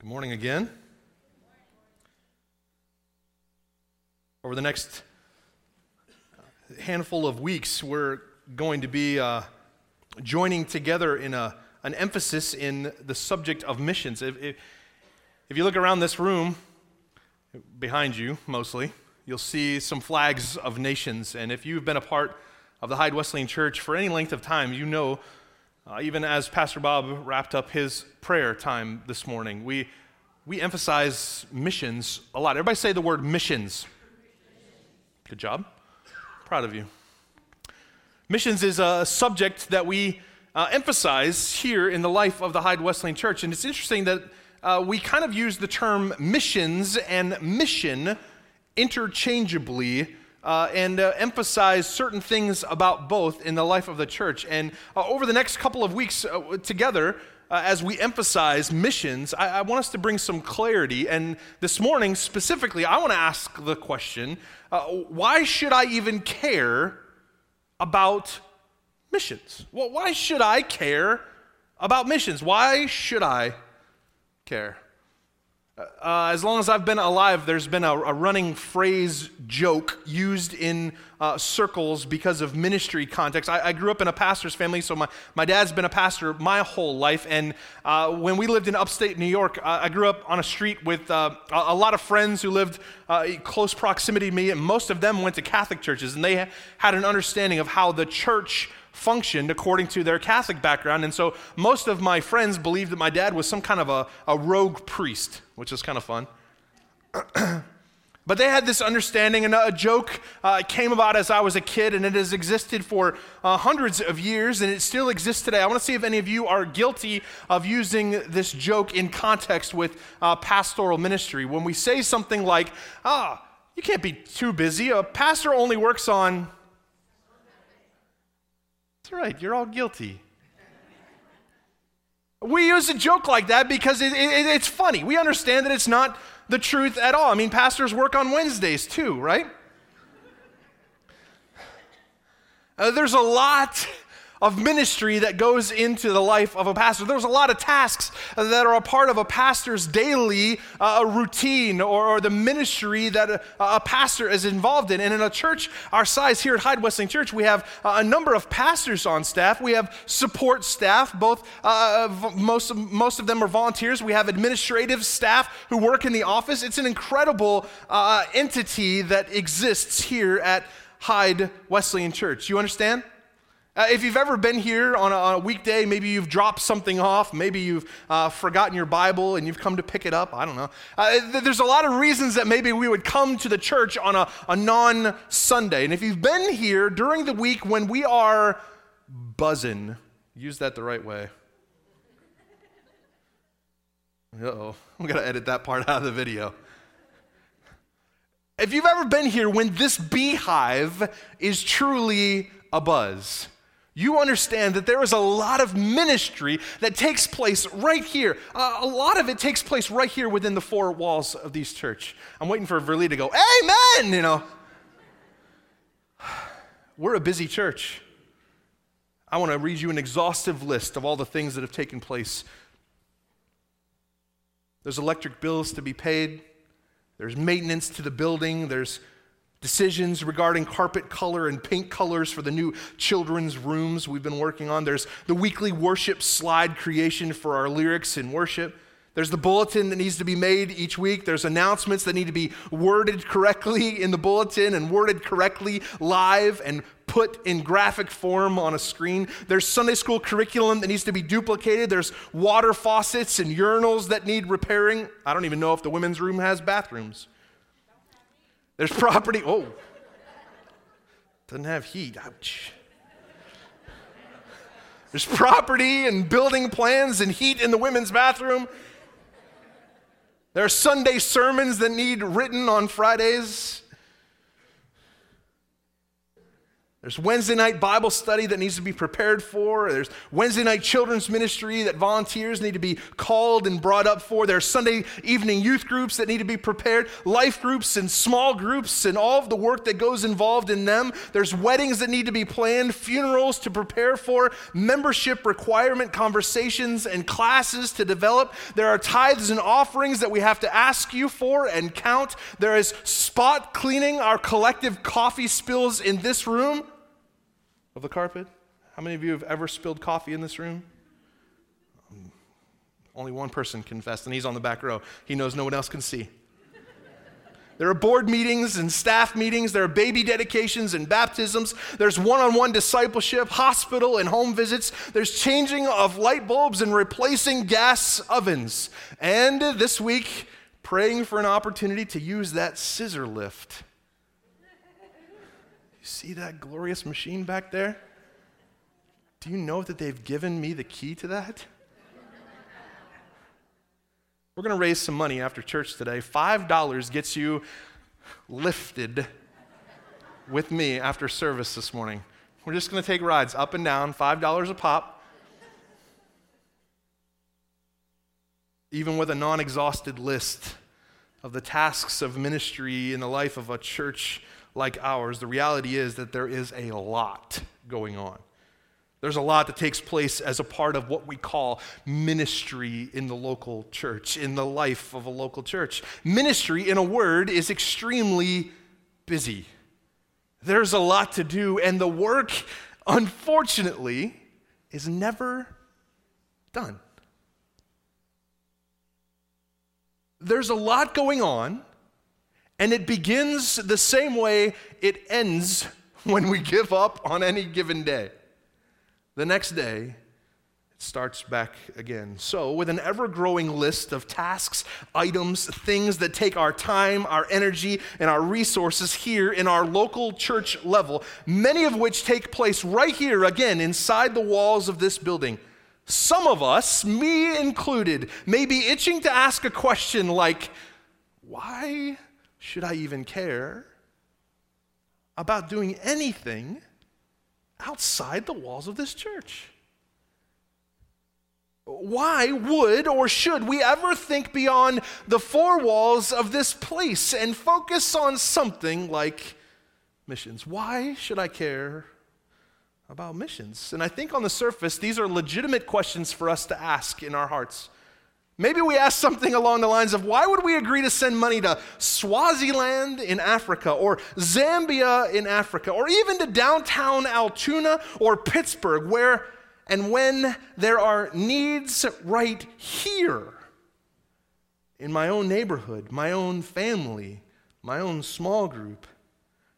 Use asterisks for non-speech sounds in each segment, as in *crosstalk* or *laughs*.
Good morning again. Over the next handful of weeks, we're going to be uh, joining together in a, an emphasis in the subject of missions. If, if, if you look around this room, behind you mostly, you'll see some flags of nations. And if you've been a part of the Hyde Wesleyan Church for any length of time, you know uh, even as Pastor Bob wrapped up his prayer time this morning, we, we emphasize missions a lot. Everybody say the word missions. Good job. Proud of you. Missions is a subject that we uh, emphasize here in the life of the Hyde Wesleyan Church. And it's interesting that uh, we kind of use the term missions and mission interchangeably uh, and uh, emphasize certain things about both in the life of the church. And uh, over the next couple of weeks uh, together, uh, as we emphasize missions, I, I, want us to bring some clarity. And this morning, specifically, I want to ask the question uh, why should I even care about missions? Well, why should I care about missions? Why should I care? Uh, as long as I've been alive, there's been a, a running phrase joke used in uh, circles because of ministry context. I, I, grew up in a pastor's family, so my, my dad's been a pastor my whole life. And uh, when we lived in upstate New York, I grew up on a street with uh, a, a, lot of friends who lived uh, close proximity to me, and most of them went to Catholic churches, and they had an understanding of how the church functioned according to their Catholic background. And so most of my friends believed that my dad was some kind of a, a rogue priest, which is kind of fun. *clears throat* but they had this understanding, and a joke uh, came about as I was a kid, and it has existed for uh, hundreds of years, and it still exists today. I want to see if any of you are guilty of using this joke in context with uh, pastoral ministry. When we say something like, ah, you can't be too busy, a pastor only works on right, you're all guilty. We use a joke like that because it, it, it's funny. We understand that it's not the truth at all. I mean, pastors work on Wednesdays too, right? Uh, there's a lot of ministry that goes into the life of a pastor. There's a lot of tasks that are a part of a pastor's daily uh, routine or, or, the ministry that a, a, pastor is involved in. And in a church our size here at Hyde Wesleyan Church, we have uh, a number of pastors on staff. We have support staff, both uh, most, of, most of them are volunteers. We have administrative staff who work in the office. It's an incredible uh, entity that exists here at Hyde Wesleyan Church. You understand? Uh, if you've ever been here on a, on a, weekday, maybe you've dropped something off, maybe you've uh, forgotten your Bible and you've come to pick it up. I don't know. Uh, th- there's a lot of reasons that maybe we would come to the church on a, a non Sunday. And if you've been here during the week when we are buzzing, use that the right way. Uh oh, I'm going to edit that part out of the video. If you've ever been here when this beehive is truly a buzz, you understand that there is a lot of ministry that takes place right here. Uh, a lot of it takes place right here within the four walls of these church. I'm waiting for Verlee to go, Amen, you know. *sighs* We're a busy church. I want to read you an exhaustive list of all the things that have taken place. There's electric bills to be paid, there's maintenance to the building, there's Decisions regarding carpet color and paint colors for the new children's rooms we've been working on. There's the weekly worship slide creation for our lyrics in worship. There's the bulletin that needs to be made each week. There's announcements that need to be worded correctly in the bulletin and worded correctly live and put in graphic form on a screen. There's Sunday school curriculum that needs to be duplicated. There's water faucets and urinals that need repairing. I don't even know if the women's room has bathrooms. There's property. Oh, doesn't have heat. Ouch. There's property and building plans and heat in the women's bathroom. There are Sunday sermons that need written on Fridays. There's Wednesday night Bible study that needs to be prepared for. There's Wednesday night children's ministry that volunteers need to be called and brought up for. There's Sunday evening youth groups that need to be prepared, life groups and small groups and all of the work that goes involved in them. There's weddings that need to be planned, funerals to prepare for, membership requirement conversations and classes to develop. There are tithes and offerings that we have to ask you for and count. There is spot cleaning our collective coffee spills in this room of the carpet? How many of you have ever spilled coffee in this room? Um, only one person confessed, and he's on the back row. He knows no one else can see. There are board meetings and staff meetings. There are baby dedications and baptisms. There's one on one discipleship, hospital and home visits. There's changing of light bulbs and replacing gas ovens. And this week, praying for an opportunity to use that scissor lift see that glorious machine back there? Do you know that they've given me the key to that? We're going to raise some money after church today. $5 gets you lifted with me after service this morning. We're just going to take rides up and down, $5 a pop. Even with a non exhausted list of the tasks of ministry in the life of a church like ours, the reality is that there is a lot going on. There's a lot that takes place as a part of what we call ministry in the local church, in the life of a local church. Ministry, in a word, is extremely busy. There's a lot to do, and the work, unfortunately, is never done. There's a lot going on, and it begins the same way it ends *laughs* when we give up on any given day. The next day, it starts back again. So, with an ever growing list of tasks, items, things that take our time, our energy, and our resources here in our local church level, many of which take place right here again inside the walls of this building. Some of us, me included, may be itching to ask a question like, why should I even care about doing anything outside the walls of this church? Why would or should we ever think beyond the four walls of this place and focus on something like missions? Why should I care about missions? And I think on the surface, these are legitimate questions for us to ask in our hearts. Maybe we ask something along the lines of why would we agree to send money to Swaziland in Africa or Zambia in Africa or even to downtown Altoona or Pittsburgh where and when there are needs right here in my own neighborhood, my own family, my own small group?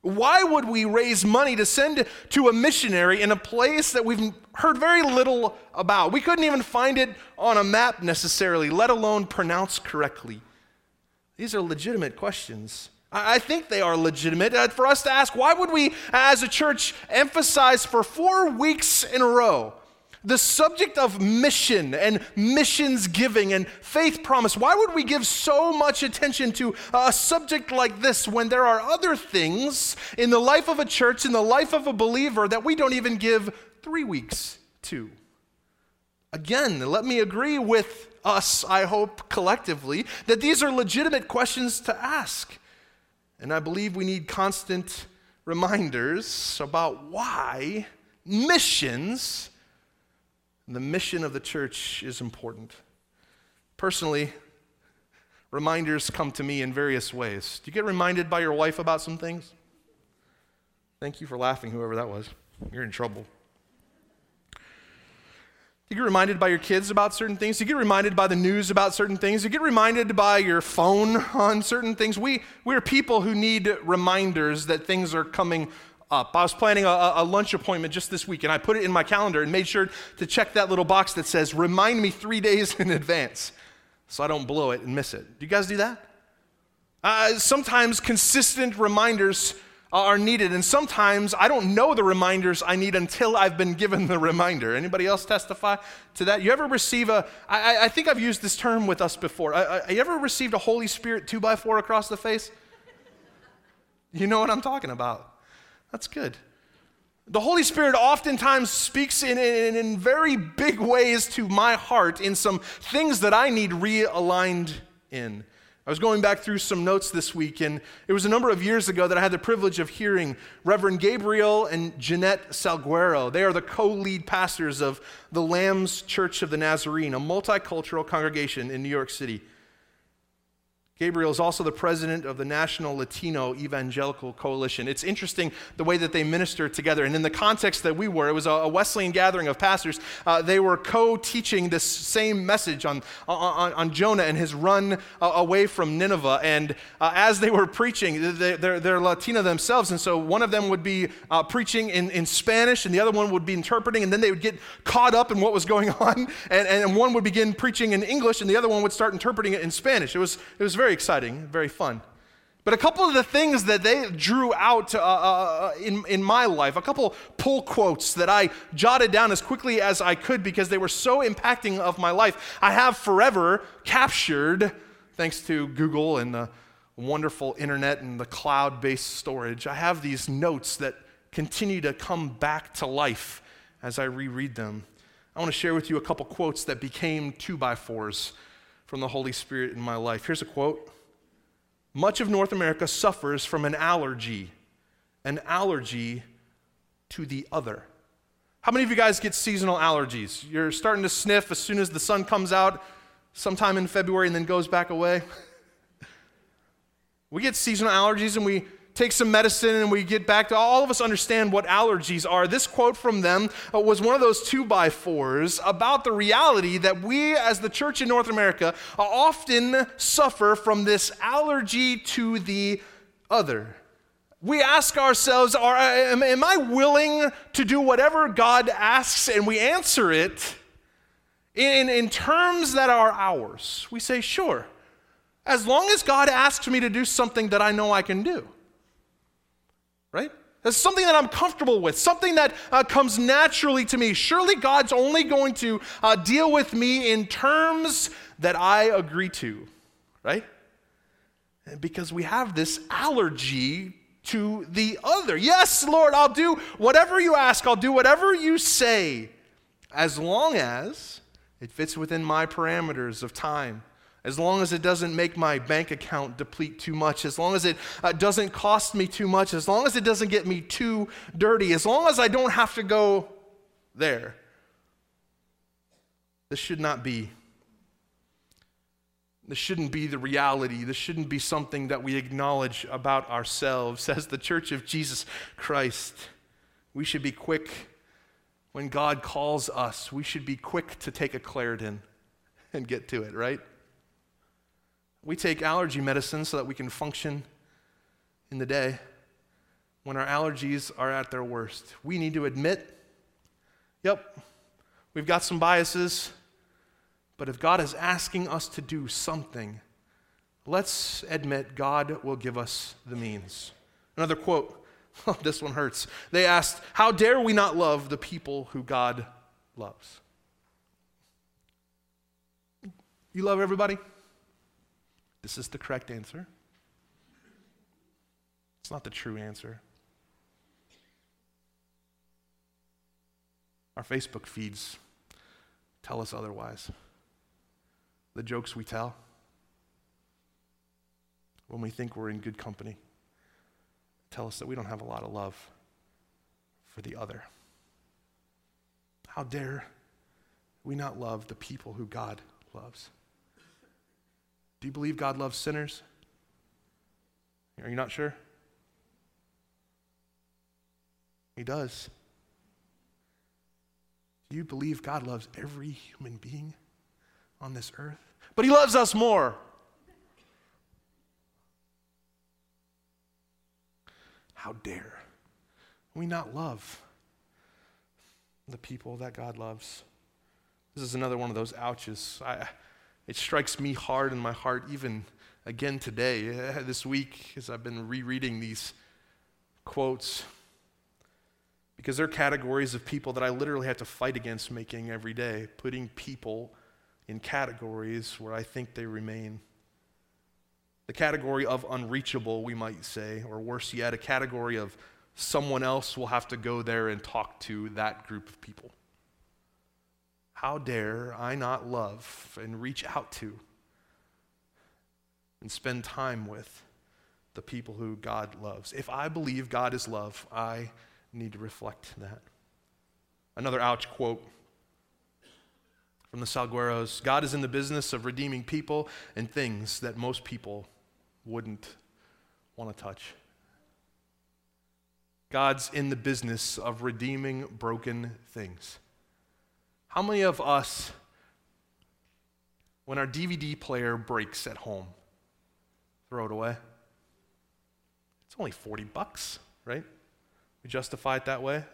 Why would we raise money to send to a missionary in a place that we've heard very little about? We couldn't even find it on a map necessarily, let alone pronounce correctly. These are legitimate questions. I think they are legitimate uh, for us to ask why would we, as a church, emphasize for four weeks in a row the subject of mission and missions giving and faith promise, why would we give so much attention to a subject like this when there are other things in the life of a church, in the life of a believer, that we don't even give three weeks to? Again, let me agree with us, I hope, collectively, that these are legitimate questions to ask. And I believe we need constant reminders about why missions the mission of the church is important. Personally, reminders come to me in various ways. Do you get reminded by your wife about some things? Thank you for laughing, whoever that was. You're in trouble. Do you get reminded by your kids about certain things. Do you get reminded by the news about certain things. You get reminded by your phone on certain things. We, we're people who need reminders that things are coming up. I was planning a, a, lunch appointment just this week, and I put it in my calendar and made sure to check that little box that says, remind me three *laughs* days in advance so I don't blow it and miss it. Do you guys do that? Uh, sometimes consistent reminders are needed, and sometimes I don't know the reminders I need until I've been given the reminder. Anybody else testify to that? You ever receive a? I, I think I've used this term with us before. I, I, you ever received a Holy Spirit two by four across the face? You know what I'm talking about. That's good. The Holy Spirit oftentimes speaks in, in, in very big ways to my heart in some things that I need realigned in. I was going back through some notes this week, and it was a number of years ago that I had the privilege of hearing Reverend Gabriel and Jeanette Salguero. They are the co lead pastors of the Lambs Church of the Nazarene, a multicultural congregation in New York City. Gabriel is also the president of the National Latino Evangelical Coalition. It's interesting the way that they minister together. And in the context that we were, it was a Wesleyan gathering of pastors. Uh, they were co teaching this same message on, on, on, Jonah and his run uh, away from Nineveh. And uh, as they were preaching, they, are they're Latino themselves. And so one of them would be uh, preaching in, in Spanish, and the other one would be interpreting. And then they would get caught up in what was going *laughs* on. And, and one would begin preaching in English, and the other one would start interpreting it in Spanish. It was, it was very very exciting, very fun. But a couple of the things that they drew out uh, uh, uh, in, in my life, a couple pull quotes that I jotted down as quickly as I could because they were so impacting of my life, I have forever captured, thanks to Google and the wonderful internet and the cloud based storage. I have these notes that continue to come back to life as I reread them. I want to share with you a couple quotes that became two by fours from the Holy Spirit in my life. Here's a quote Much of North America suffers from an allergy, an allergy to the other. How many of you guys get seasonal allergies? You're starting to sniff as soon as the sun comes out, sometime in February, and then goes back away. *laughs* we get seasonal allergies and we take some medicine and we get back to all of us understand what allergies are. This quote from them uh, was one of those two by fours about the reality that we, as the church in North America, uh, often suffer from this allergy to the other. We ask ourselves, are, am, am I willing to do whatever God asks? And we answer it in, in terms that are ours. We say, sure, as long as God asks me to do something that I know I can do? That's something that I'm comfortable with, something that uh, comes naturally to me. Surely God's only going to uh, deal with me in terms that I agree to, right? Because we have this allergy to the other. Yes, Lord, I'll do whatever you ask, I'll do whatever you say, as long as it fits within my parameters of time as long as it doesn't make my bank account deplete too much, as long as it uh, doesn't cost me too much, as long as it doesn't get me too dirty, as long as I don't have to go there. This should not be. This shouldn't be the reality. This shouldn't be something that we acknowledge about ourselves. As the church of Jesus Christ, we should be quick when God calls us. We should be quick to take a Claritin and get to it, right? We take allergy medicine so that we can function in the day when our allergies are at their worst. We need to admit, yep, we've got some biases, but if God is asking us to do something, let's admit God will give us the means. Another quote. *laughs* Oh, this one hurts. They asked, How dare we not love the people who God loves? You love everybody? This is the correct answer. It's not the true answer. Our Facebook feeds tell us otherwise. The jokes we tell when we think we're in good company tell us that we don't have a lot of love for the other. How dare we not love the people who God loves? Do you believe God loves sinners? Are you not sure? He does. Do you believe God loves every human being on this earth? But He loves us more. How dare we not love the people that God loves? This is another one of those ouches. I, it strikes me hard in my heart, even again today, *laughs* this week, as I've been rereading these quotes, because they're categories of people that I literally have to fight against making every day, putting people in categories where I think they remain. The category of unreachable, we might say, or worse yet, a category of someone else will have to go there and talk to that group of people. How dare I not love and reach out to and spend time with the people who God loves? If I believe God is love, I need to reflect that. Another ouch quote from the Salgueros God is in the business of redeeming people and things that most people wouldn't want to touch. God's in the business of redeeming broken things. How many of us, when our DVD player breaks at home, throw it away? It's only 40 bucks, right? We justify it that way.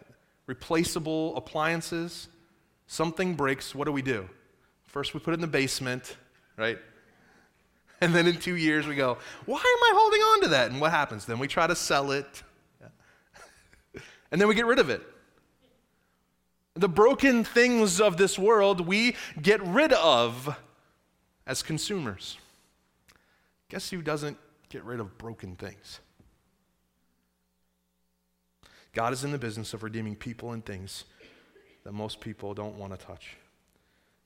Replaceable appliances, something breaks, what do we do? First, we put it in the basement, right? *laughs* And then in two years, we go, why am I holding on to that? And what happens? Then we try to sell it *laughs* and then we get rid of it. The broken things of this world we get rid of as consumers. Guess who doesn't get rid of broken things? God is in the business of redeeming people and things that most people don't want to touch.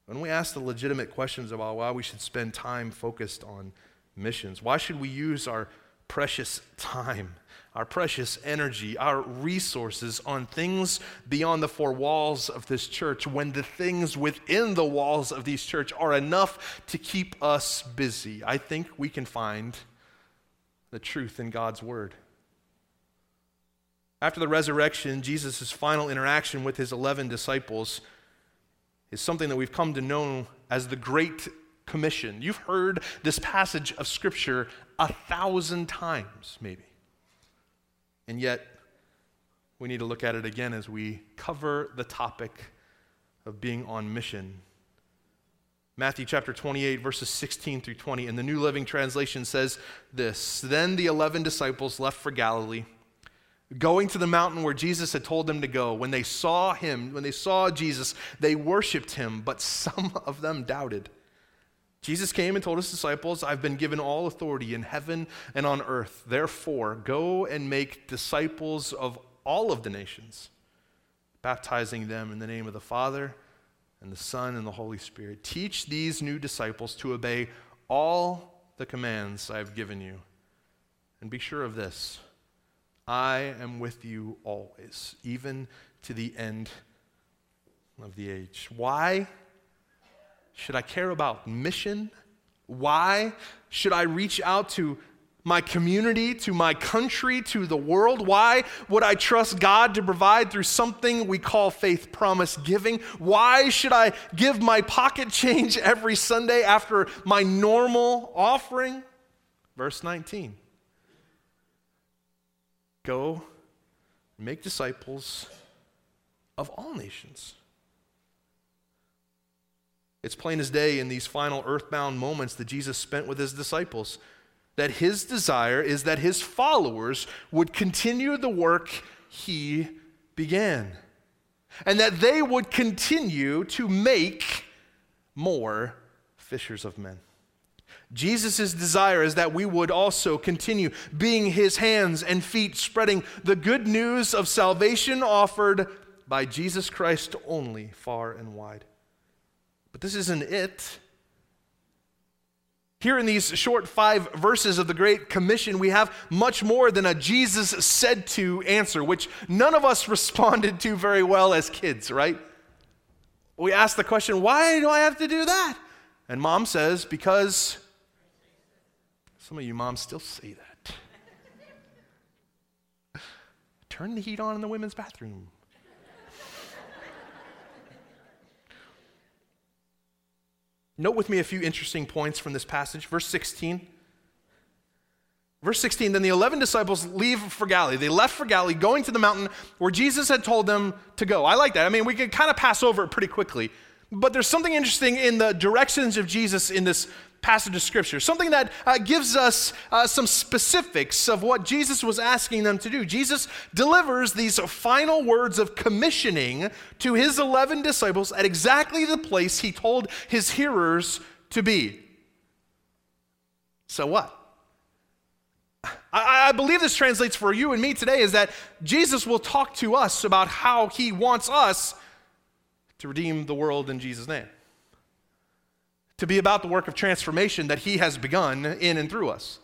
When we ask the legitimate questions about why we should spend time focused on missions, why should we use our precious time our precious energy, our resources on things beyond the four walls of this church when the things within the walls of these church are enough to keep us busy. I think we can find the truth in God's word. After the resurrection, Jesus' final interaction with his 11 disciples is something that we've come to know as the Great Commission. You've heard this passage of Scripture a thousand times, maybe. And yet, we need to look at it again as we cover the topic of being on mission. Matthew chapter 28, verses 16 through 20, in the New Living Translation says this Then the 11 disciples left for Galilee, going to the mountain where Jesus had told them to go. When they saw him, when they saw Jesus, they worshiped him, but some of them doubted. Jesus came and told his disciples, I've been given all authority in heaven and on earth. Therefore, go and make disciples of all of the nations, baptizing them in the name of the Father and the Son and the Holy Spirit. Teach these new disciples to obey all the commands I have given you. And be sure of this I am with you always, even to the end of the age. Why? Should I care about mission? Why should I reach out to my community, to my country, to the world? Why would I trust God to provide through something we call faith promise giving? Why should I give my pocket *laughs* change every Sunday after my normal offering? Verse 19 Go make disciples of all nations it's plain as day in these final earthbound moments that Jesus spent with his disciples that his desire is that his followers would continue the work he began and that they would continue to make more fishers of men. Jesus' desire is that we would also continue being his hands and feet, spreading the good news of salvation offered by Jesus Christ only, far and wide. But this isn't it. Here in these short five verses of the Great Commission, we have much more than a Jesus said to answer, which none of us *laughs* responded to very well as kids, right? We ask the question, why do I have to do that? And mom says, because some of you moms still say that. *laughs* Turn the heat on in the women's bathroom. Note with me a few interesting points from this passage. Verse 16. Verse 16, then the 11 disciples leave for Galilee. They left for Galilee, going to the mountain where Jesus had told them to go. I like that. I mean, we could kind of pass over it pretty quickly. But there's something interesting in the directions of Jesus in this passage of Scripture, something that uh, gives us uh, some specifics of what Jesus was asking them to do. Jesus delivers these final words of commissioning to his 11 disciples at exactly the place he told his hearers to be. So what? I, I believe this translates for you and me today is that Jesus will talk to us about how he wants us to redeem the world in Jesus' name. To be about the work of transformation that he has begun in and through us.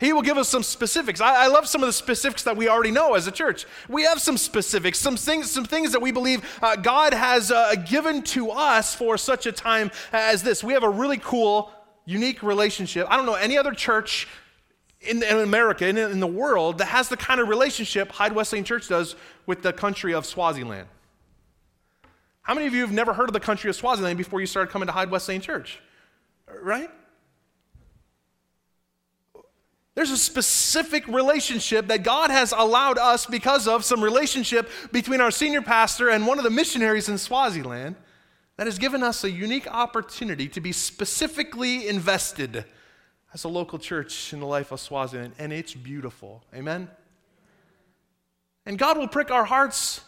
He will give us some specifics. I, I, love some of the specifics that we already know as a church. We have some specifics, some things, some things that we believe uh, God has uh, given to us for such a time as this. We have a really cool, unique relationship. I don't know any other church in, in America, in, in the world, that has the kind of relationship Hyde Wesleyan Church does with the country of Swaziland. How many of you have never heard of the country of Swaziland before you started coming to Hyde Wesleyan Church? Right? There's a specific relationship that God has allowed us because of some relationship between our senior pastor and one of the missionaries in Swaziland that has given us a unique opportunity to be specifically invested as a local church in the life of Swaziland, and it's beautiful. Amen? And God will prick our hearts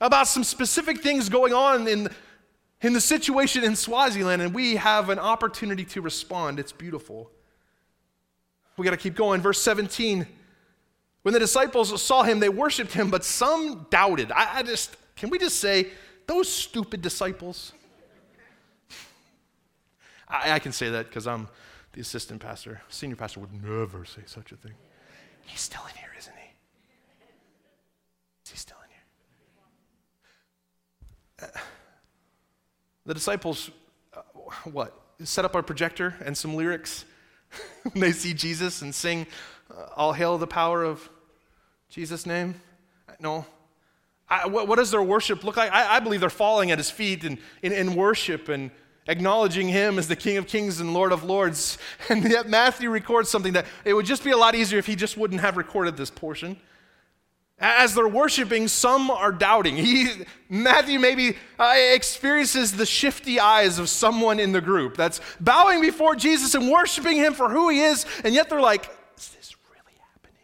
about some specific things going on in, in the situation in Swaziland, and we have an opportunity to respond. It's beautiful. We got to keep going. Verse 17. When the disciples saw him, they worshiped him, but some doubted. I, I just, can we just say, those stupid disciples? *laughs* I, I can say that because I'm the assistant pastor. Senior pastor would never say such a thing. He's still in here, isn't he? Is he still in here? Uh, the disciples, uh, what? Set up a projector and some lyrics when *laughs* they see Jesus and sing, uh, All hail the power of Jesus' name? No. I, what, what, does their worship look like? I, I believe they're falling at his feet in, in, in, worship and acknowledging him as the King of Kings and Lord of Lords. *laughs* And yet Matthew records something that it would just be a lot easier if he just wouldn't have recorded this portion. As they're worshiping, some are doubting. He, Matthew maybe uh, experiences the shifty eyes of someone in the group that's bowing before Jesus and worshiping him for who he is, and yet they're like, is this really happening?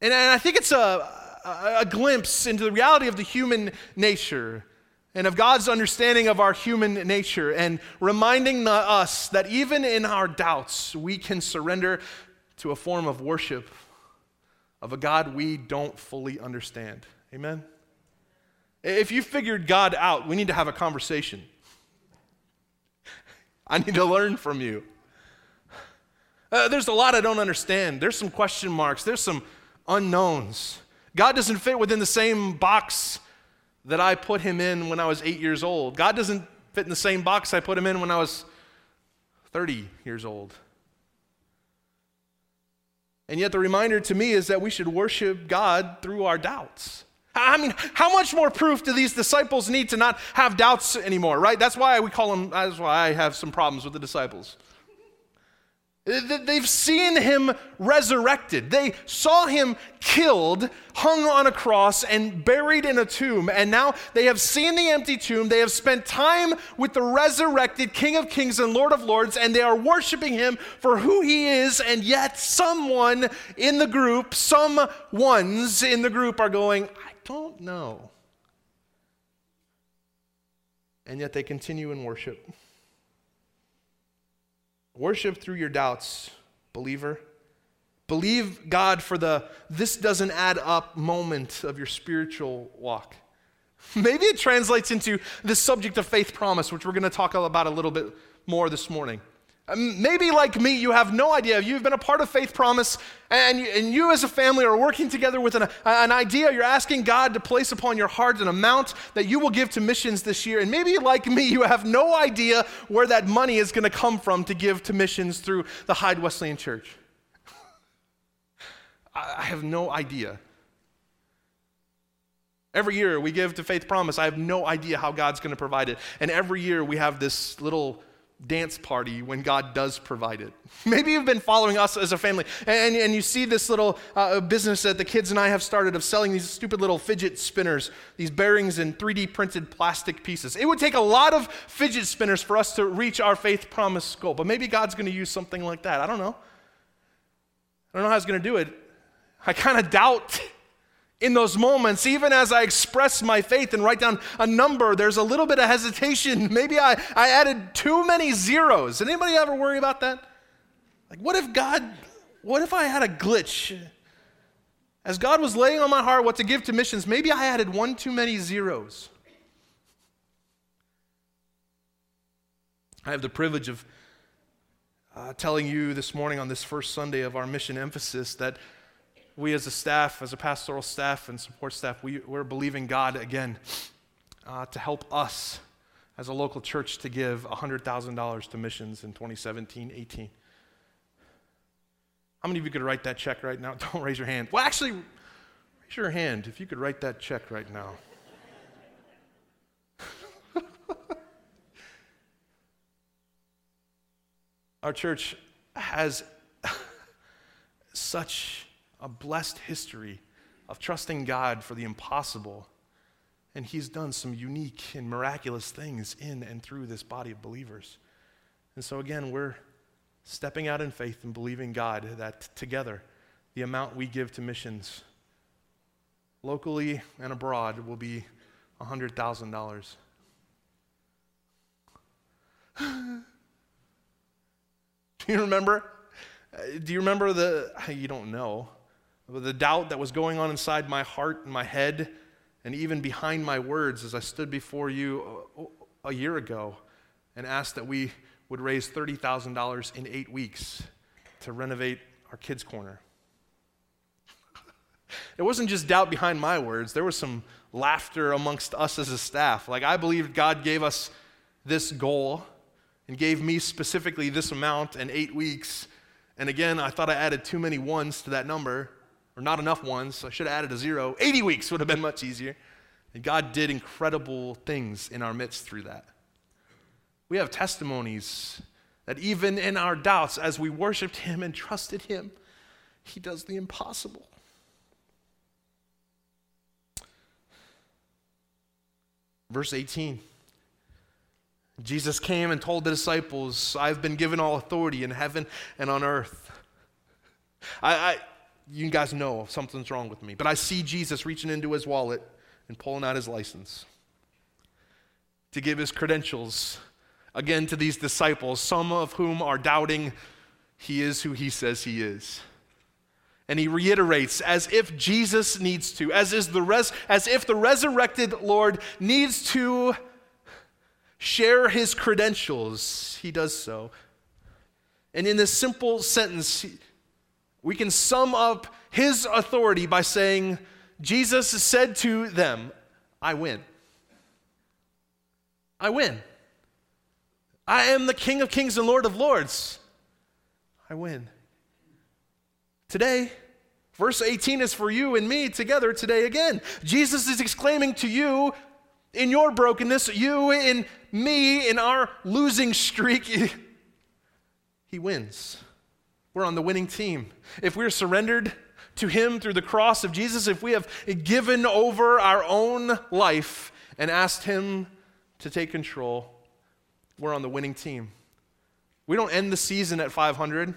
And, and I think it's a, a, a glimpse into the reality of the human nature and of God's understanding of our human nature and reminding us that even in our doubts, we can surrender to a form of worship of a God we don't fully understand. Amen? If you figured God out, we need to have a conversation. *laughs* I need to learn from you. Uh, there's a lot I don't understand. There's some question marks, there's some unknowns. God doesn't fit within the same box that I put him in when I was eight years old. God doesn't fit in the same box I put him in when I was 30 years old. And yet, the reminder to me is that we should worship God through our doubts. I mean, how much more proof do these disciples need to not have doubts anymore, right? That's why we call them, that's why I have some problems with the disciples. They've seen him resurrected. They saw him killed, hung on a cross, and buried in a tomb. And now they have seen the empty tomb. They have spent time with the resurrected King of Kings and Lord of Lords, and they are worshiping him for who he is. And yet, someone in the group, some ones in the group are going, I don't know. And yet they continue in worship. Worship through your doubts, believer. Believe God for the this doesn't add up moment of your spiritual walk. *laughs* Maybe it translates into the subject of faith promise, which we're going to talk about a little bit more this morning. Um, maybe, like me, you have no idea. You've been a part of Faith Promise, and you, and you as a family are working together with an, an idea. You're asking God to place upon your heart an amount that you will give to missions this year. And maybe, like me, you have no idea where that money is going to come from to give to missions through the Hyde Wesleyan Church. *laughs* I have no idea. Every year we give to Faith Promise. I have no idea how God's going to provide it. And every year we have this little dance party when God does provide it. *laughs* Maybe you've been following us as a family and, and you see this little uh, business that the kids and I have started of selling these stupid little fidget spinners, these bearings in 3D printed plastic pieces. It would take a lot of fidget spinners for us to reach our faith promise goal, but maybe God's going to use something like that. I don't know. I don't know how He's going to do it. I kind of doubt in those moments, even as I express my faith and write down a number, there's a little bit of hesitation. *laughs* Maybe I, I added too many zeros. Did anybody ever worry about that? Like, what if God what if I had a glitch? As God was laying on my heart what to give to missions, maybe I added one too many zeros. I have the privilege of uh, telling you this morning on this first Sunday of our mission emphasis that we as a staff, as a pastoral staff and support staff, we, we're believing God again uh, to help us as a local church to give $100,000 to missions in 2017 18. How many of you could write that check right now? *laughs* Don't raise your hand. Well, actually, raise your hand if you could write that check right now. *laughs* Our church has *laughs* such a blessed history of trusting God for the impossible. And He's done some unique and miraculous things in and through this body of believers. And so, again, we're stepping out in faith and believing God that together, the amount we give to missions locally and abroad will be $100,000. *laughs* Do you remember? Do you remember the, you don't know, the doubt that was going on inside my heart and my head and even behind my words as I stood before you a, a year ago and asked that we would raise $30,000 in eight weeks to renovate our kids' corner? *laughs* It wasn't just doubt behind my words, there was some laughter amongst us as a staff. Like, I believed God gave us this goal and gave me specifically this amount and eight weeks. And again, I thought I added too many ones to that number, or not enough ones. So I should have added a zero. 80 weeks would have been much easier. And God did incredible things in our midst through that. We have testimonies that even in our doubts, as we worshiped Him and trusted Him, He does the impossible. Verse 18 Jesus came and told the disciples, I've been given all authority in heaven and on earth. I, I, you guys know something's wrong with me, but I see Jesus reaching into his wallet and pulling out his license to give his credentials again to these disciples, some of whom are doubting he is who he says he is. And he reiterates, as if Jesus needs to, as, is the res- as if the resurrected Lord needs to share his credentials, he does so. And in this simple sentence, we can sum up his authority by saying, Jesus said to them, I win. I win. I am the King of kings and Lord of lords. I win. Today, verse 18 is for you and me together today again. Jesus is exclaiming to you in your brokenness, you in me in our losing streak, *laughs* he wins. We're on the winning team. If we're surrendered to him through the cross of Jesus, if we have given over our own life and asked him to take control, we're on the winning team. We don't end the season at 500.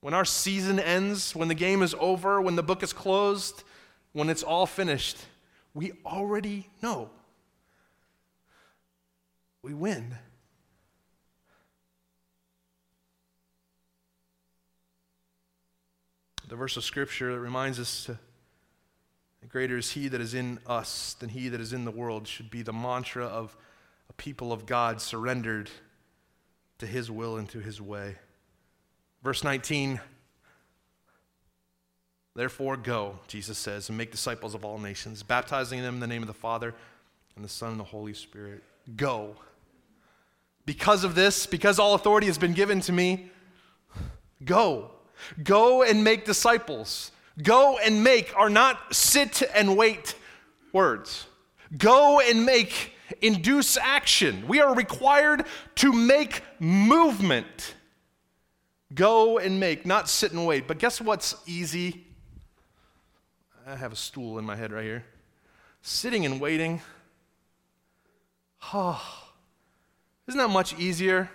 When our season ends, when the game is over, when the book is closed, when it's all finished, we already know. We win. The verse of Scripture that reminds us to, that greater is He that is in us than He that is in the world should be the mantra of a people of God surrendered to His will and to His way. Verse 19 Therefore, go, Jesus says, and make disciples of all nations, baptizing them in the name of the Father and the Son and the Holy Spirit. Go. Because of this, because all authority has been given to me, go. Go and make disciples. Go and make are not sit and wait words. Go and make induce action. We are required to make movement. Go and make, not sit and wait. But guess what's easy? I have a stool in my head right here. Sitting and waiting. Oh, isn't that much easier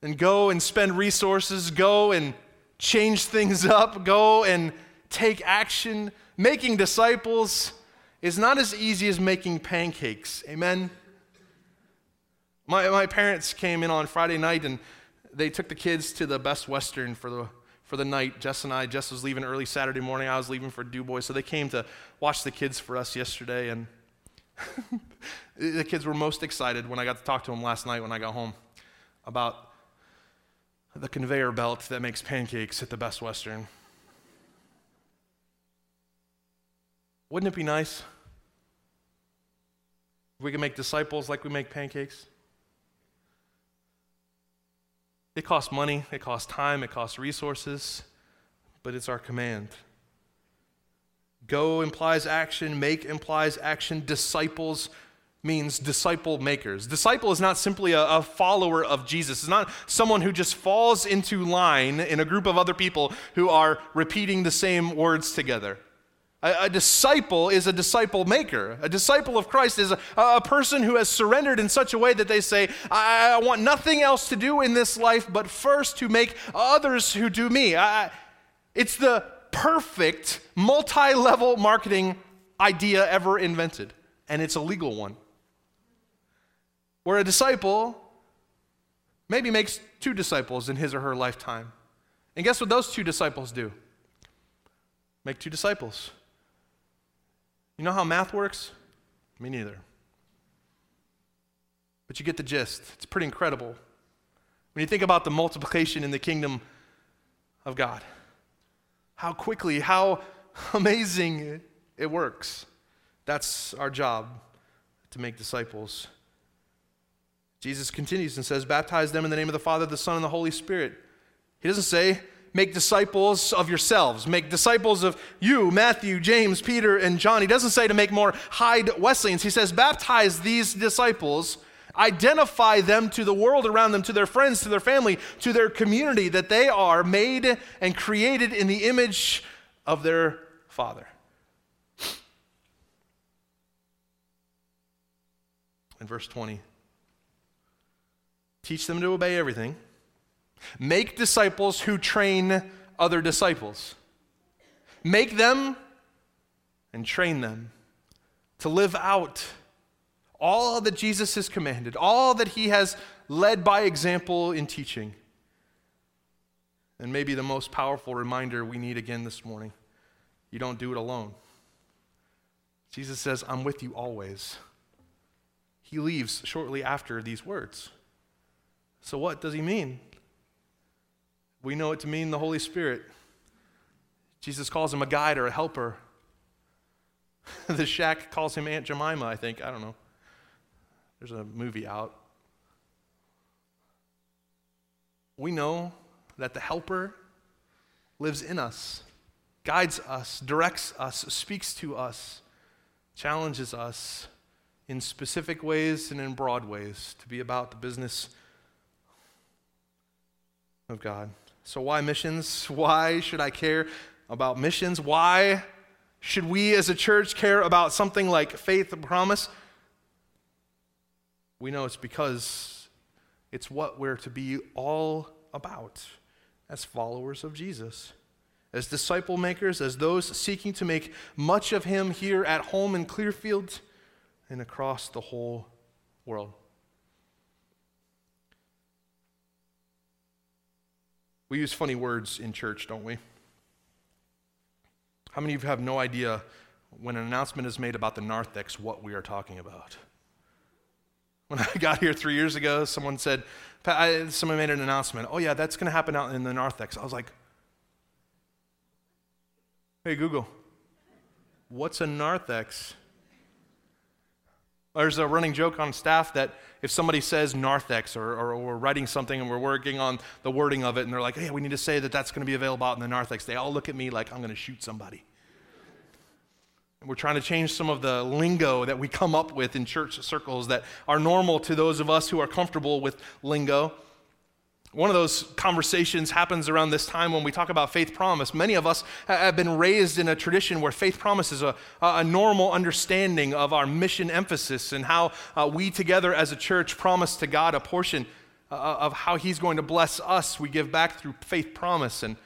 than go and spend resources, go and change things *laughs* up, go and take action? Making disciples is not as easy as making pancakes. Amen? My, my parents came in on Friday night and they took the kids to the Best Western for the, for the night. Jess and I, Jess was leaving early Saturday morning. I was leaving for Du Bois. So they came to watch the kids for us yesterday. And *laughs* the kids were most excited when I got to talk to them last night when I got home about the conveyor belt that makes pancakes at the Best Western. Wouldn't it be nice if we could make disciples like we make pancakes? It costs money, it costs time, it costs resources, but it's our command. Go implies action, make implies action, disciples means disciple makers. Disciple is not simply a, a, follower of Jesus. It's not someone who just falls into line in a group of other people who are repeating the same words together. A, a disciple is a disciple maker. A disciple of Christ is a, a, person who has surrendered in such a way that they say, I, I, want nothing else to do in this life but first to make others who do me. I, it's the perfect multi level marketing idea ever invented, and it's a legal one where a disciple maybe makes two disciples in his or her lifetime. And guess what those two disciples do? Make two disciples. You know how math works? Me neither. But you get the gist. It's pretty incredible. When you think about the multiplication in the kingdom of God, how quickly, how *laughs* amazing it works. That's our job to make disciples. Jesus continues and says, Baptize them in the name of the Father, the Son, and the Holy Spirit. He doesn't say, Make disciples of yourselves. Make disciples of you, Matthew, James, Peter, and John. He doesn't say to make more Hyde Wesleyans. He says, Baptize these disciples. Identify them to the world around them, to their friends, to their family, to their community, that they are made and created in the image of their Father. In verse 20, Teach them to obey everything. Make disciples who train other disciples. Make them and train them to live out all that Jesus has commanded, all that he has led by example in teaching. And maybe the most powerful reminder we need again this morning you don't do it alone. Jesus says, I'm with you always. He leaves shortly after these words. So, what does he mean? We know it to mean the Holy Spirit. Jesus calls him a guide or a helper. *laughs* the shack calls him Aunt Jemima, I think. I don't know. There's a movie out. We know that the helper lives in us, guides us, directs us, speaks to us, challenges us in specific ways and in broad ways to be about the business of God. So, why missions? Why should I care about missions? Why should we as a church care about something like faith and promise? We know it's because it's what we're to be all about as followers of Jesus, as disciple makers, as those seeking to make much of Him here at home in Clearfield and across the whole world. We use funny words in church, don't we? How many of you have no idea when an announcement is made about the narthex what we are talking about? When I got here three years ago, someone said, someone made an announcement. Oh, yeah, that's going to happen out in the narthex. I was like, hey, Google, what's a narthex? There's a running joke on staff that if somebody says narthex or, or, or, we're writing something and we're working on the wording of it and they're like, hey, we need to say that that's going to be available out in the narthex, they all look at me like I'm going to shoot somebody. And we're trying to change some of the lingo that we come up with in church circles that are normal to those of us who are comfortable with lingo. One of those conversations happens around this time when we talk about faith promise. Many of us have been raised in a tradition where faith promise is a, a normal understanding of our mission emphasis and how uh, we together as a church promise to God a portion uh, of how He's going to bless us. We give back through faith promise. And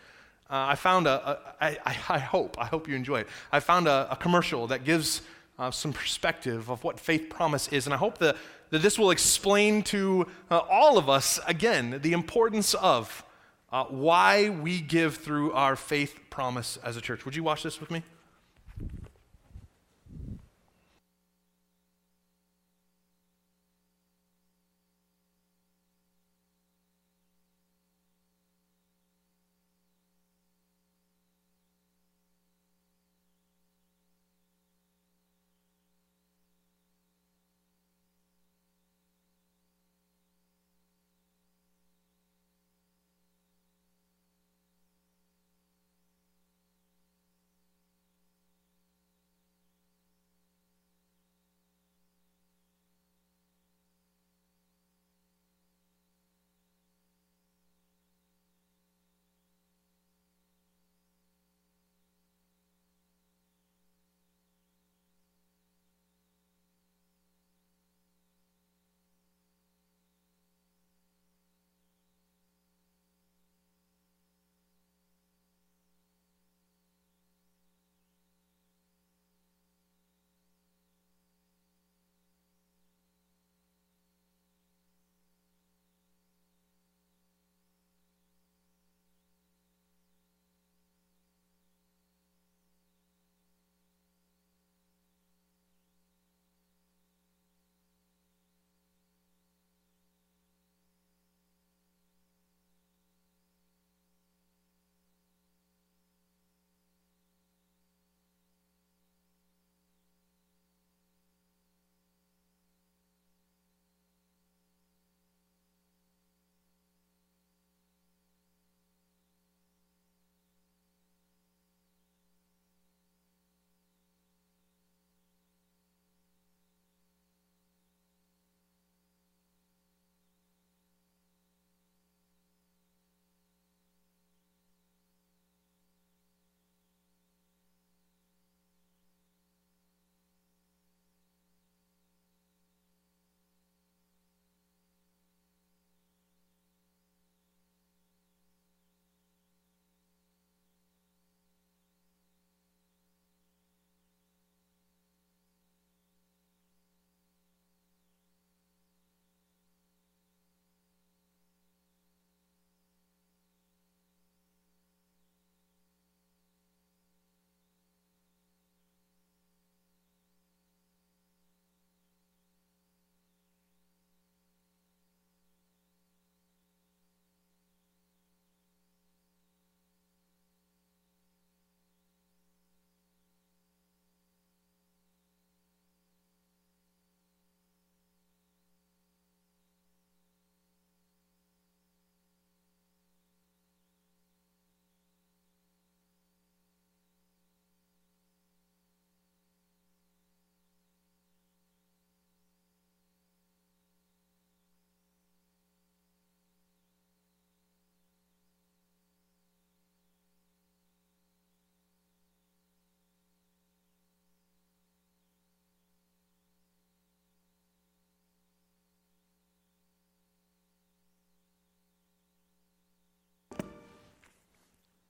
uh, I found a, a I, I hope, I hope you enjoy it. I found a, a commercial that gives uh, some perspective of what faith promise is. And I hope that, that this will explain to uh, all of us, again, the importance of uh, why we give through our faith promise as a church. Would you watch this with me?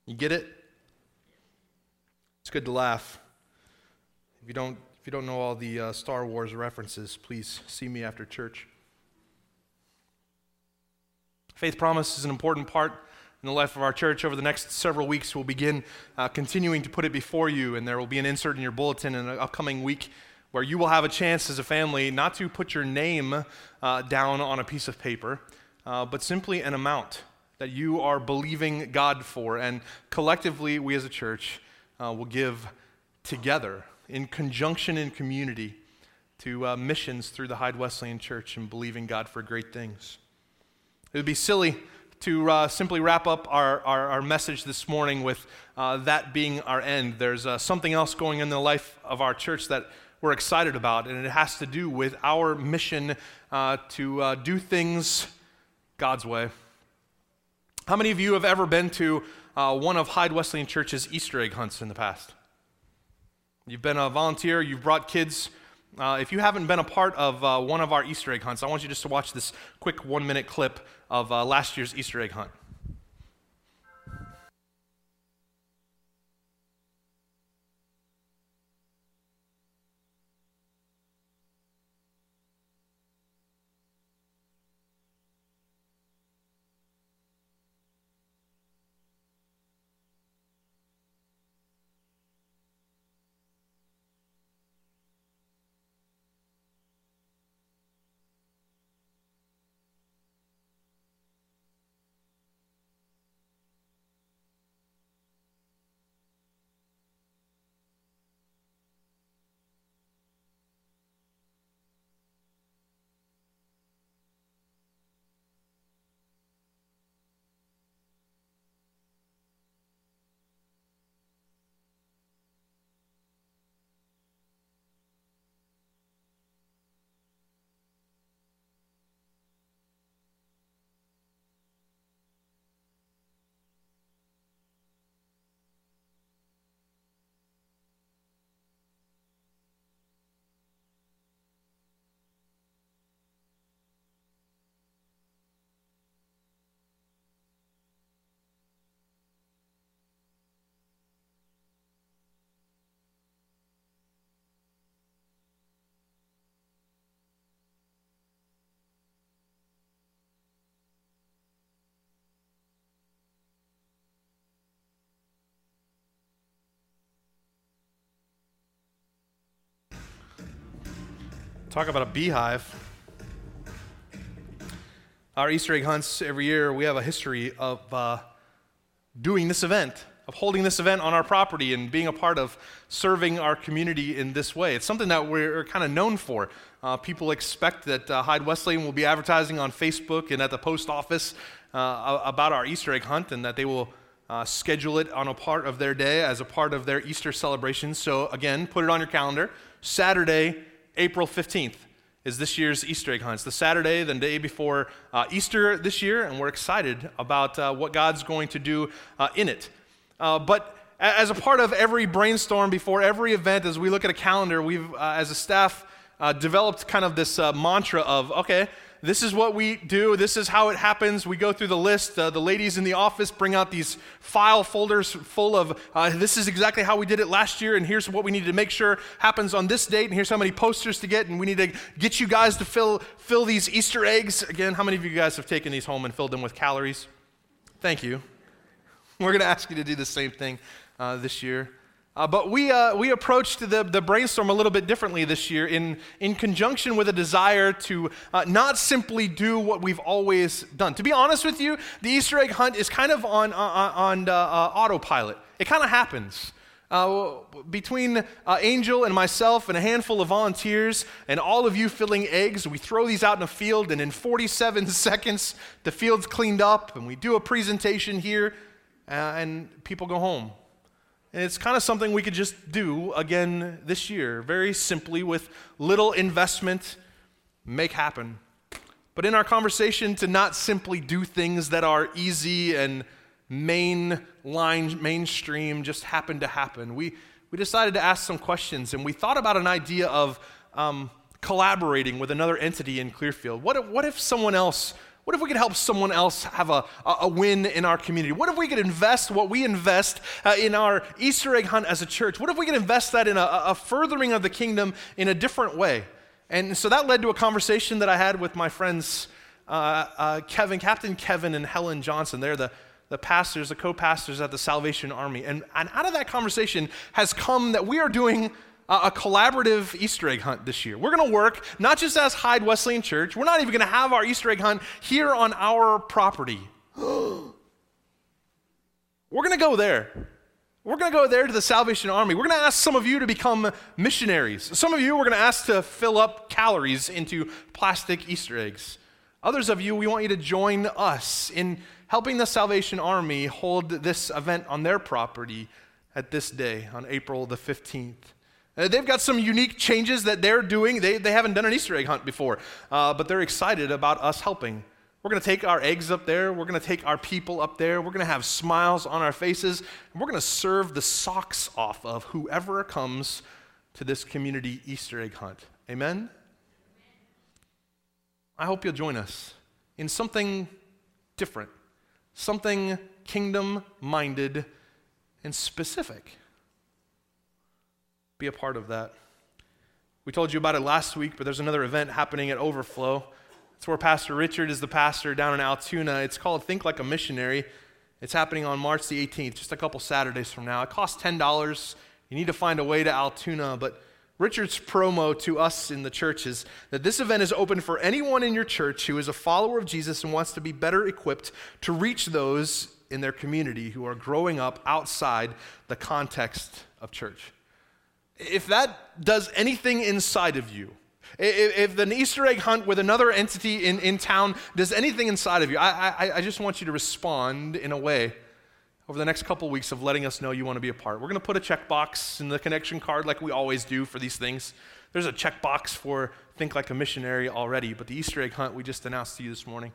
You get it? It's good to laugh. If you don't, if you don't know all the uh, Star Wars references, please see me after church. Faith Promise is an important part in the life of our church. Over the next several weeks, we'll begin uh, continuing to put it before you, and there will be an insert in your bulletin in an upcoming week where you will have a chance as a family not to put your name uh, down on a piece of paper, uh, but simply an amount that you are believing God for. And collectively, we as a church uh, will give together in conjunction in community to uh, missions through the Hyde Wesleyan Church and believing God for great things. It would be silly to uh, simply wrap up our, our, our, message this morning with uh, that being our end. There's uh, something else going in the life of our church that we're excited about, and it has to do with our mission uh, to do things God's way. How many of you have ever been to uh, one of Hyde Wesleyan Church's Easter egg hunts in the past? You've been a volunteer, you've brought kids. Uh, if you haven't been a part of uh, one of our Easter egg hunts, I want you just to watch this quick one minute clip of uh, last year's Easter egg hunt. Talk about a beehive. Our Easter egg hunts every year, we have a history of uh, doing this event, of holding this event on our property and being a part of serving our community in this way. It's something that we're kind of known for. Uh, people expect that uh, Hyde Wesleyan will be advertising on Facebook and at the post office uh, about our Easter egg hunt and that they will uh, schedule it on a part of their day as a part of their Easter celebration. So, again, put it on your calendar. Saturday, April 15th is this year's Easter egg hunt. It's the Saturday, the day before uh, Easter this year, and we're excited about uh, what God's going to do uh, in it. Uh, but as a part of every brainstorm before every event, as we look at a calendar, we've, uh, as a staff, uh, developed kind of this mantra of, okay, this is what we do. This is how it happens. We go through the list. Uh, the ladies in the office bring out these file folders full of uh, this is exactly how we did it last year, and here's what we need to make sure happens on this date, and here's how many posters to get, and we need to get you guys to fill, fill these Easter eggs. Again, how many of you guys have taken these home and filled them with calories? Thank you. We're going to ask you to do the same thing uh, this year. Uh, but we, uh, we approached the, the brainstorm a little bit differently this year in, in conjunction with a desire to uh, not simply do what we've always done. To be honest with you, the Easter egg hunt is kind of on, uh, uh, on uh, autopilot. It kind of happens. between Angel and myself and a handful of volunteers and all of you filling eggs, we throw these out in a field, and in 47 *laughs* seconds, the field's cleaned up, and we do a presentation here, and people go home. And it's kind of something we could just do again this year, very simply with little investment, make happen. But in our conversation, to not simply do things that are easy and main line, mainstream, just happen to happen, we, we decided to ask some questions and we thought about an idea of um, collaborating with another entity in Clearfield. What if, what if someone else what if we could help someone else have a, a win in our community? What if we could invest what we invest uh, in our Easter egg hunt as a church? What if we could invest that in a, a furthering of the kingdom in a different way? And so that led to a conversation that I had with my friends, uh, uh, Kevin, Captain Kevin and Helen Johnson. They're the, the pastors, the co pastors at the Salvation Army. And, and out of that conversation has come that we are doing a collaborative Easter egg hunt this year. We're going to work not just as Hyde Wesleyan Church, we're not even going to have our Easter egg hunt here on our property. *gasps* we're going to go there. We're going to go there to the Salvation Army. We're going to ask some of you to become missionaries. Some of you, we're going to ask to fill up calories into plastic Easter eggs. Others of you, we want you to join us in helping the Salvation Army hold this event on their property at this day, on April the 15th. Uh, they've got some unique changes that they're doing. They, they haven't done an Easter egg hunt before, uh, but they're excited about us helping. We're going to take our eggs up there. We're going to take our people up there. We're going to have smiles on our faces. And we're going to serve the socks off of whoever comes to this community Easter egg hunt. Amen? I hope you'll join us in something different, something kingdom minded and specific be a part of that. We told you about it last week, but there's another event happening at Overflow. It's where Pastor Richard is the pastor down in Altoona. It's called Think Like a Missionary. It's happening on March the 18th, just a couple Saturdays from now. It costs $10. You need to find a way to Altoona, but Richard's promo to us in the church is that this event is open for anyone in your church who is a follower of Jesus and wants to be better equipped to reach those in their community who are growing up outside the context of church if that does anything inside of you, if, if Easter egg hunt with another entity in, in town does anything inside of you, I, I, I just want you to respond in a way over the next couple of weeks of letting us know you want to be a part. We're going to put a checkbox in the connection card like we always do for these things. There's a checkbox for Think Like a Missionary already, but the Easter egg hunt we just announced to you this morning.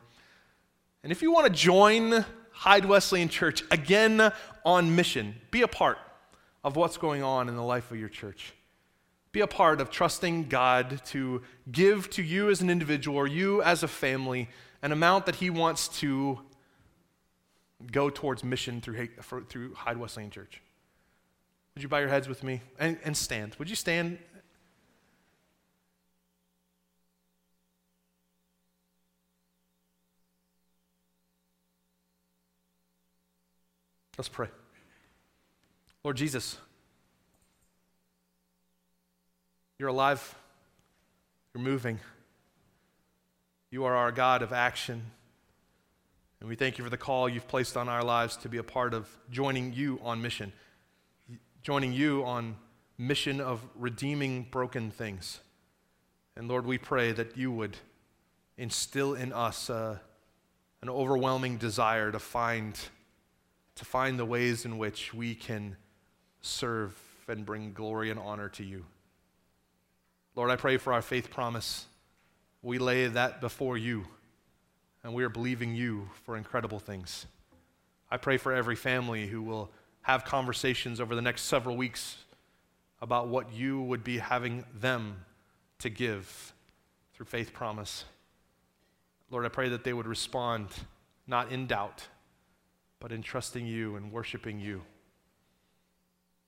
And if you want to join Hyde Wesleyan Church again on mission, be a part of what's going on in the life of your church. Be a part of trusting God to give to you as an individual or you as a family an amount that He wants to go towards mission through, through Hyde Wesleyan Church. Would you bow your heads with me and, and stand? Would you stand? Let's pray. Lord Jesus, you're alive, You're moving. You are our God of action. And we thank you for the call you've placed on our lives to be a part of joining you on mission, joining you on mission of redeeming broken things. And Lord, we pray that you would instill in us uh, an overwhelming desire to find, to find the ways in which we can serve and bring glory and honor to you. Lord, I pray for our faith promise. We lay that before you, and we are believing you for incredible things. I pray for every family who will have conversations over the next several weeks about what you would be having them to give through faith promise. Lord, I pray that they would respond not in doubt, but in trusting you and worshiping you.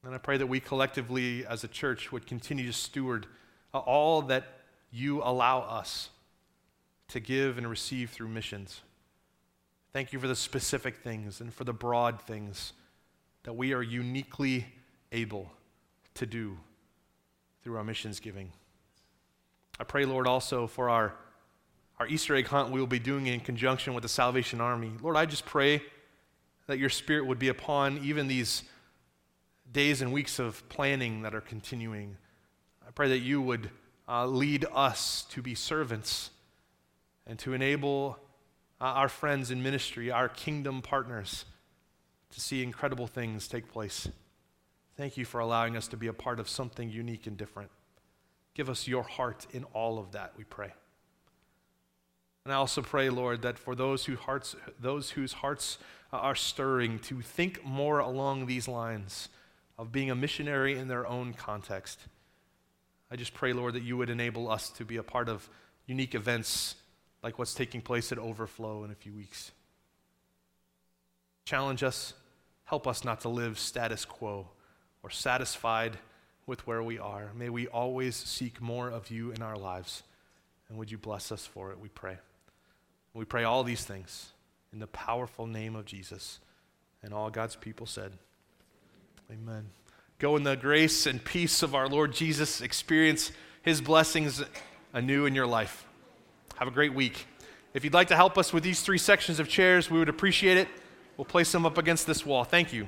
And I pray that we collectively as a church would continue to steward uh, all that you allow us to give and receive through missions. Thank you for the specific things and for the broad things that we are uniquely able to do through our missions giving. I pray, Lord, also for our, our Easter egg hunt we will be doing in conjunction with the Salvation Army. Lord, I just pray that your spirit would be upon even these days and weeks of planning that are continuing. I pray that you would uh, lead us to be servants and to enable uh, our friends in ministry, our kingdom partners, to see incredible things take place. Thank you for allowing us to be a part of something unique and different. Give us your heart in all of that, we pray. And I also pray, Lord, that for those, who hearts, those whose hearts are stirring, to think more along these lines of being a missionary in their own context. I just pray, Lord, that you would enable us to be a part of unique events like what's taking place at Overflow in a few weeks. Challenge us, help us not to live status quo or satisfied with where we are. May we always seek more of you in our lives. And would you bless us for it, we pray. We pray all these things in the powerful name of Jesus. And all God's people said, Amen. Go in the grace and peace of our Lord Jesus. Experience his blessings anew in your life. Have a great week. If you'd like to help us with these three sections of chairs, we would appreciate it. We'll place them up against this wall. Thank you.